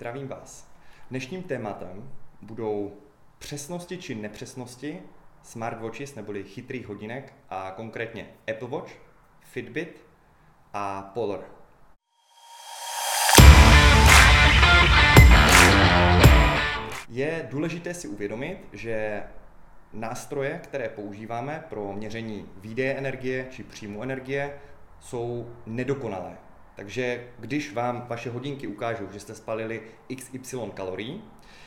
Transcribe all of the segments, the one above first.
Zdravím vás. Dnešním tématem budou přesnosti či nepřesnosti smartwatches neboli chytrých hodinek a konkrétně Apple Watch, Fitbit a Polar. Je důležité si uvědomit, že nástroje, které používáme pro měření výdeje energie či příjmu energie, jsou nedokonalé. Takže když vám vaše hodinky ukážou, že jste spalili XY kalorií,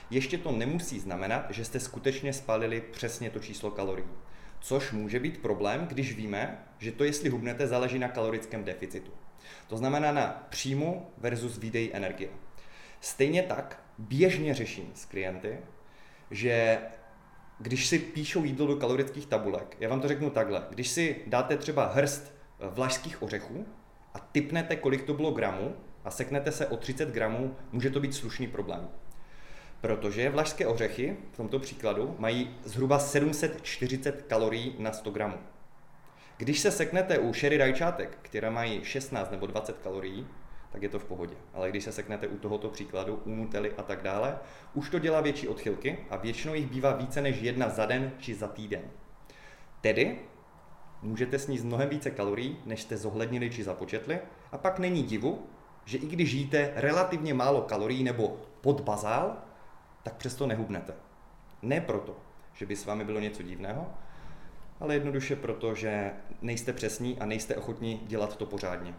ještě to nemusí znamenat, že jste skutečně spalili přesně to číslo kalorií. Což může být problém, když víme, že to, jestli hubnete, záleží na kalorickém deficitu. To znamená na příjmu versus výdej energie. Stejně tak běžně řeším s klienty, že když si píšou jídlo do kalorických tabulek, já vám to řeknu takhle, když si dáte třeba hrst vlašských ořechů a typnete, kolik to bylo gramů a seknete se o 30 gramů, může to být slušný problém. Protože vlašské ořechy v tomto příkladu mají zhruba 740 kalorií na 100 gramů. Když se seknete u sherry rajčátek, které mají 16 nebo 20 kalorií, tak je to v pohodě. Ale když se seknete u tohoto příkladu, u nutely a tak dále, už to dělá větší odchylky a většinou jich bývá více než jedna za den či za týden. Tedy můžete sníst mnohem více kalorií, než jste zohlednili či započetli a pak není divu, že i když jíte relativně málo kalorií nebo pod bazál, tak přesto nehubnete. Ne proto, že by s vámi bylo něco divného, ale jednoduše proto, že nejste přesní a nejste ochotní dělat to pořádně.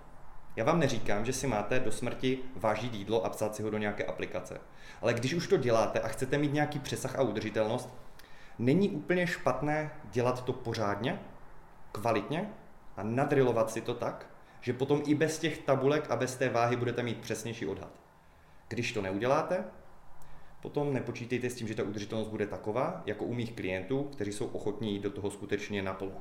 Já vám neříkám, že si máte do smrti vážit jídlo a psát si ho do nějaké aplikace. Ale když už to děláte a chcete mít nějaký přesah a udržitelnost, není úplně špatné dělat to pořádně, kvalitně a nadrilovat si to tak, že potom i bez těch tabulek a bez té váhy budete mít přesnější odhad. Když to neuděláte, potom nepočítejte s tím, že ta udržitelnost bude taková, jako u mých klientů, kteří jsou ochotní jít do toho skutečně naplno.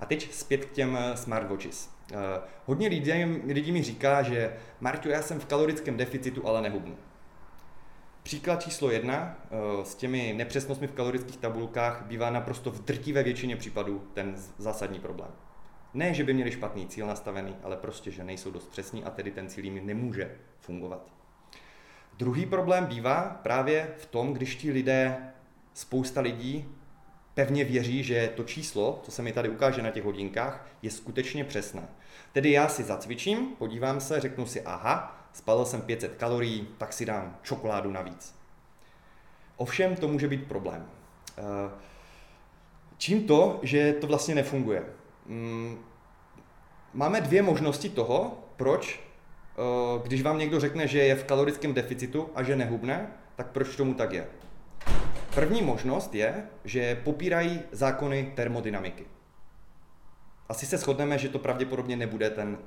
A teď zpět k těm eh, smartwatches. Uh, hodně lidí, lidí mi říká, že Marťo, já jsem v kalorickém deficitu, ale nehubnu. Příklad číslo jedna uh, s těmi nepřesnostmi v kalorických tabulkách bývá naprosto v drtivé většině případů ten zásadní problém. Ne, že by měli špatný cíl nastavený, ale prostě, že nejsou dost přesní a tedy ten cíl jim nemůže fungovat. Druhý problém bývá právě v tom, když ti lidé, spousta lidí pevně věří, že to číslo, co se mi tady ukáže na těch hodinkách, je skutečně přesné. Tedy já si zacvičím, podívám se, řeknu si, aha, spalil jsem 500 kalorií, tak si dám čokoládu navíc. Ovšem to může být problém. Eh, čím to, že to vlastně nefunguje? Mm, máme dvě možnosti toho, proč, eh, když vám někdo řekne, že je v kalorickém deficitu a že nehubne, tak proč tomu tak je? První možnost je, že popírají zákony termodynamiky. Asi se shodneme, že to pravděpodobně nebude ten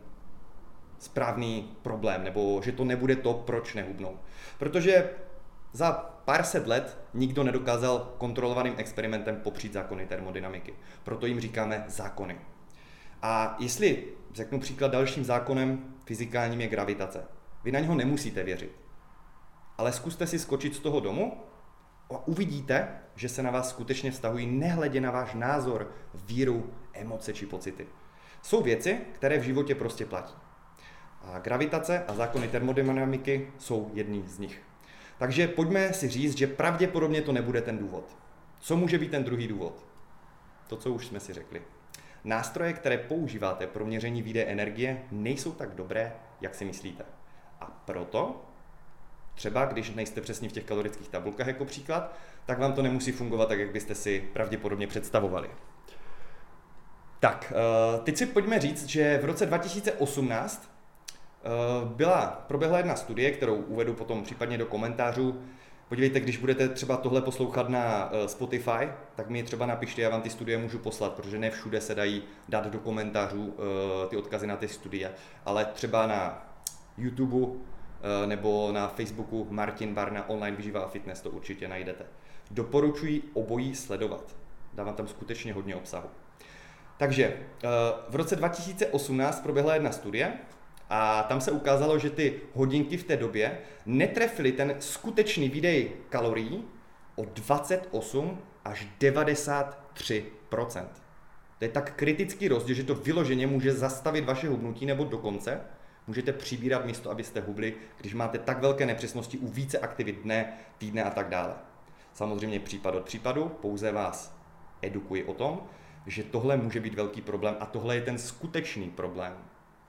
správný problém, nebo že to nebude to, proč nehubnou. Protože za pár set let nikdo nedokázal kontrolovaným experimentem popřít zákony termodynamiky. Proto jim říkáme zákony. A jestli, řeknu příklad, dalším zákonem fyzikálním je gravitace. Vy na něho nemusíte věřit. Ale zkuste si skočit z toho domu a uvidíte, že se na vás skutečně vztahují nehledě na váš názor, víru, emoce či pocity. Jsou věci, které v životě prostě platí. A gravitace a zákony termodynamiky jsou jedný z nich. Takže pojďme si říct, že pravděpodobně to nebude ten důvod. Co může být ten druhý důvod? To, co už jsme si řekli. Nástroje, které používáte pro měření výdeje energie, nejsou tak dobré, jak si myslíte. A proto Třeba když nejste přesně v těch kalorických tabulkách jako příklad, tak vám to nemusí fungovat tak, jak byste si pravděpodobně představovali. Tak, eh, teď si pojďme říct, že v roce 2018 eh, byla, proběhla jedna studie, kterou uvedu potom případně do komentářů. Podívejte, když budete třeba tohle poslouchat na eh, Spotify, tak mi třeba napište, já vám ty studie můžu poslat, protože ne všude se dají dát do komentářů ty odkazy na ty studie, ale třeba na YouTube Eh, nebo na Facebooku Martin Barna Online Výživa a Fitness, to určitě najdete. Doporučuji obojí sledovat. Dávám tam skutečně hodně obsahu. Takže eh, v roce 2018 proběhla jedna studie a tam se ukázalo, že ty hodinky v té době netrefily ten skutečný výdej kalorií o 28 až 93% To je tak kritický rozdíl, že to vyloženě může zastavit vaše hubnutí nebo dokonce Můžete přibírat místo, abyste hubli, když máte tak velké nepřesnosti u více aktivit dne, týdne a tak dále. Samozřejmě případ od případu, pouze vás edukuji o tom, že tohle může být velký problém a tohle je ten skutečný problém,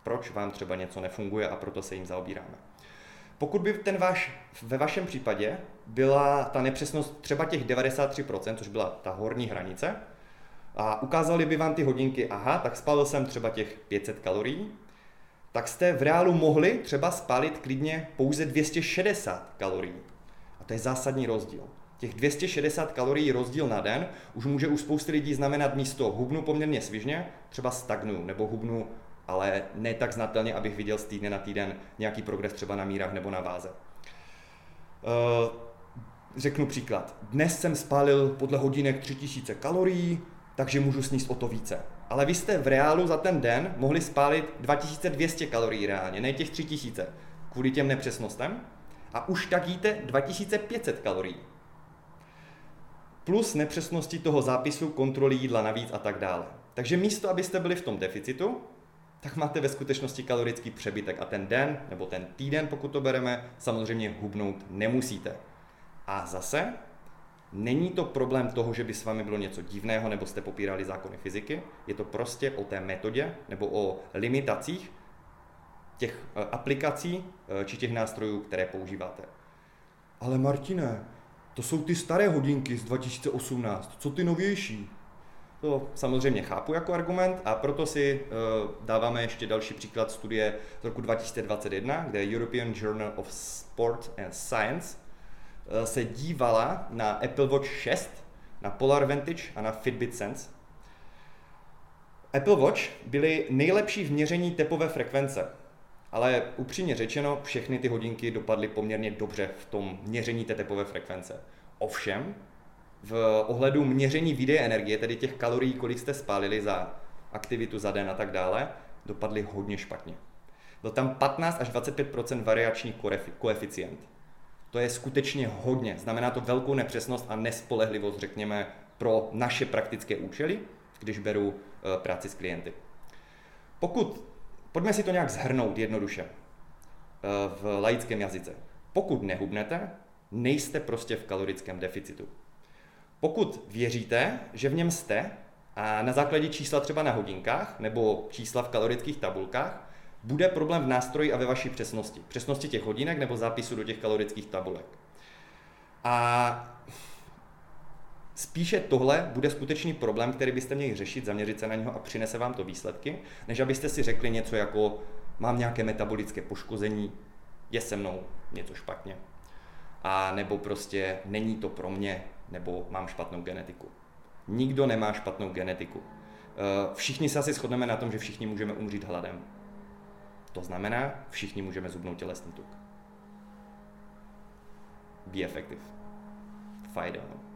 proč vám třeba něco nefunguje a proto se jim zaobíráme. Pokud by ten váš, ve vašem případě byla ta nepřesnost třeba těch 93%, což byla ta horní hranice, a ukázali by vám ty hodinky, aha, tak spalil jsem třeba těch 500 kalorií, tak jste v reálu mohli třeba spálit klidně pouze 260 kalorií. A to je zásadní rozdíl. Těch 260 kalorií rozdíl na den už může u spousty lidí znamenat místo hubnu poměrně svižně, třeba stagnu nebo hubnu, ale ne tak znatelně, abych viděl z týdne na týden nějaký progres třeba na mírách nebo na váze. Uh, řeknu příklad. Dnes jsem spálil podle hodinek 3000 kalorií, takže můžu sníst o to více. Ale vy jste v reálu za ten den mohli spálit 2200 kalorií reálně, ne těch 3000, kvůli těm nepřesnostem. A už tak jíte 2500 kalorií. Plus nepřesnosti toho zápisu, kontroly jídla navíc a tak dále. Takže místo, abyste byli v tom deficitu, tak máte ve skutečnosti kalorický přebytek a ten den nebo ten týden, pokud to bereme, samozřejmě hubnout nemusíte. A zase Není to problém toho, že by s vámi bylo něco divného nebo jste popírali zákony fyziky, je to prostě o té metodě nebo o limitacích těch eh, aplikací eh, či těch nástrojů, které používáte. Ale Martine, to jsou ty staré hodinky z 2018, co ty novější? To samozřejmě chápu jako argument a proto si uh, dáváme ještě další příklad studie z roku 2021, kde European Journal of Sport and Science Eh, se dívala na Apple Watch 6, na Polar Vantage a na Fitbit Sense. Apple Watch byly nejlepší v měření tepové frekvence, ale upřímně řečeno, všechny ty hodinky dopadly poměrně dobře v tom měření té tepové frekvence. Ovšem, v ohledu měření výdeje energie, tedy těch kalorií, kolik jste spálili za aktivitu za den a tak dále, dopadly hodně špatně. Byl tam 15 až 25% variační koeficient. To je skutečně hodně. Znamená to velkou nepřesnost a nespolehlivost, řekněme, pro naše praktické účely, když beru eh, práci s klienty. Pokud, pojďme si to nějak zhrnout jednoduše eh, v laickém jazyce. Pokud nehubnete, nejste prostě v kalorickém deficitu. Pokud věříte, že v něm jste a na základě čísla třeba na hodinkách nebo čísla v kalorických tabulkách, bude problém v nástroji a ve vaší přesnosti. Přesnosti těch hodinek nebo zápisu do těch kalorických tabulek. A spíše tohle bude skutečný problém, který byste měli řešit, zaměřit se na něho a přinese vám to výsledky, než abyste si řekli něco jako mám nějaké metabolické poškození, je se mnou něco špatně. A nebo prostě není to pro mě, nebo mám špatnou genetiku. Nikdo nemá špatnou genetiku. Eh, všichni se asi shodneme na tom, že všichni můžeme umřít hladem. To znamená, všichni můžeme zubnout tělesný tuk. Be effective. Fight on.